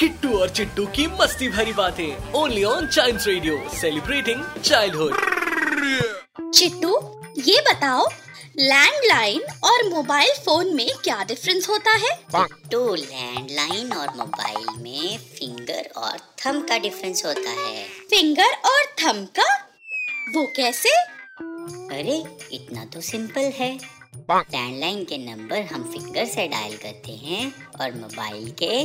किट्टू और चिट्टू की मस्ती भरी बातें। Only on child radio celebrating childhood Chittu ये बताओ लैंडलाइन और मोबाइल फ़ोन में क्या डिफरेंस होता है? तो लैंडलाइन और मोबाइल में फिंगर और थंब का डिफरेंस होता है। फिंगर और थंब का? वो कैसे? अरे इतना तो सिंपल है। लैंडलाइन के नंबर हम फिंगर से डायल करते हैं और मोबाइल के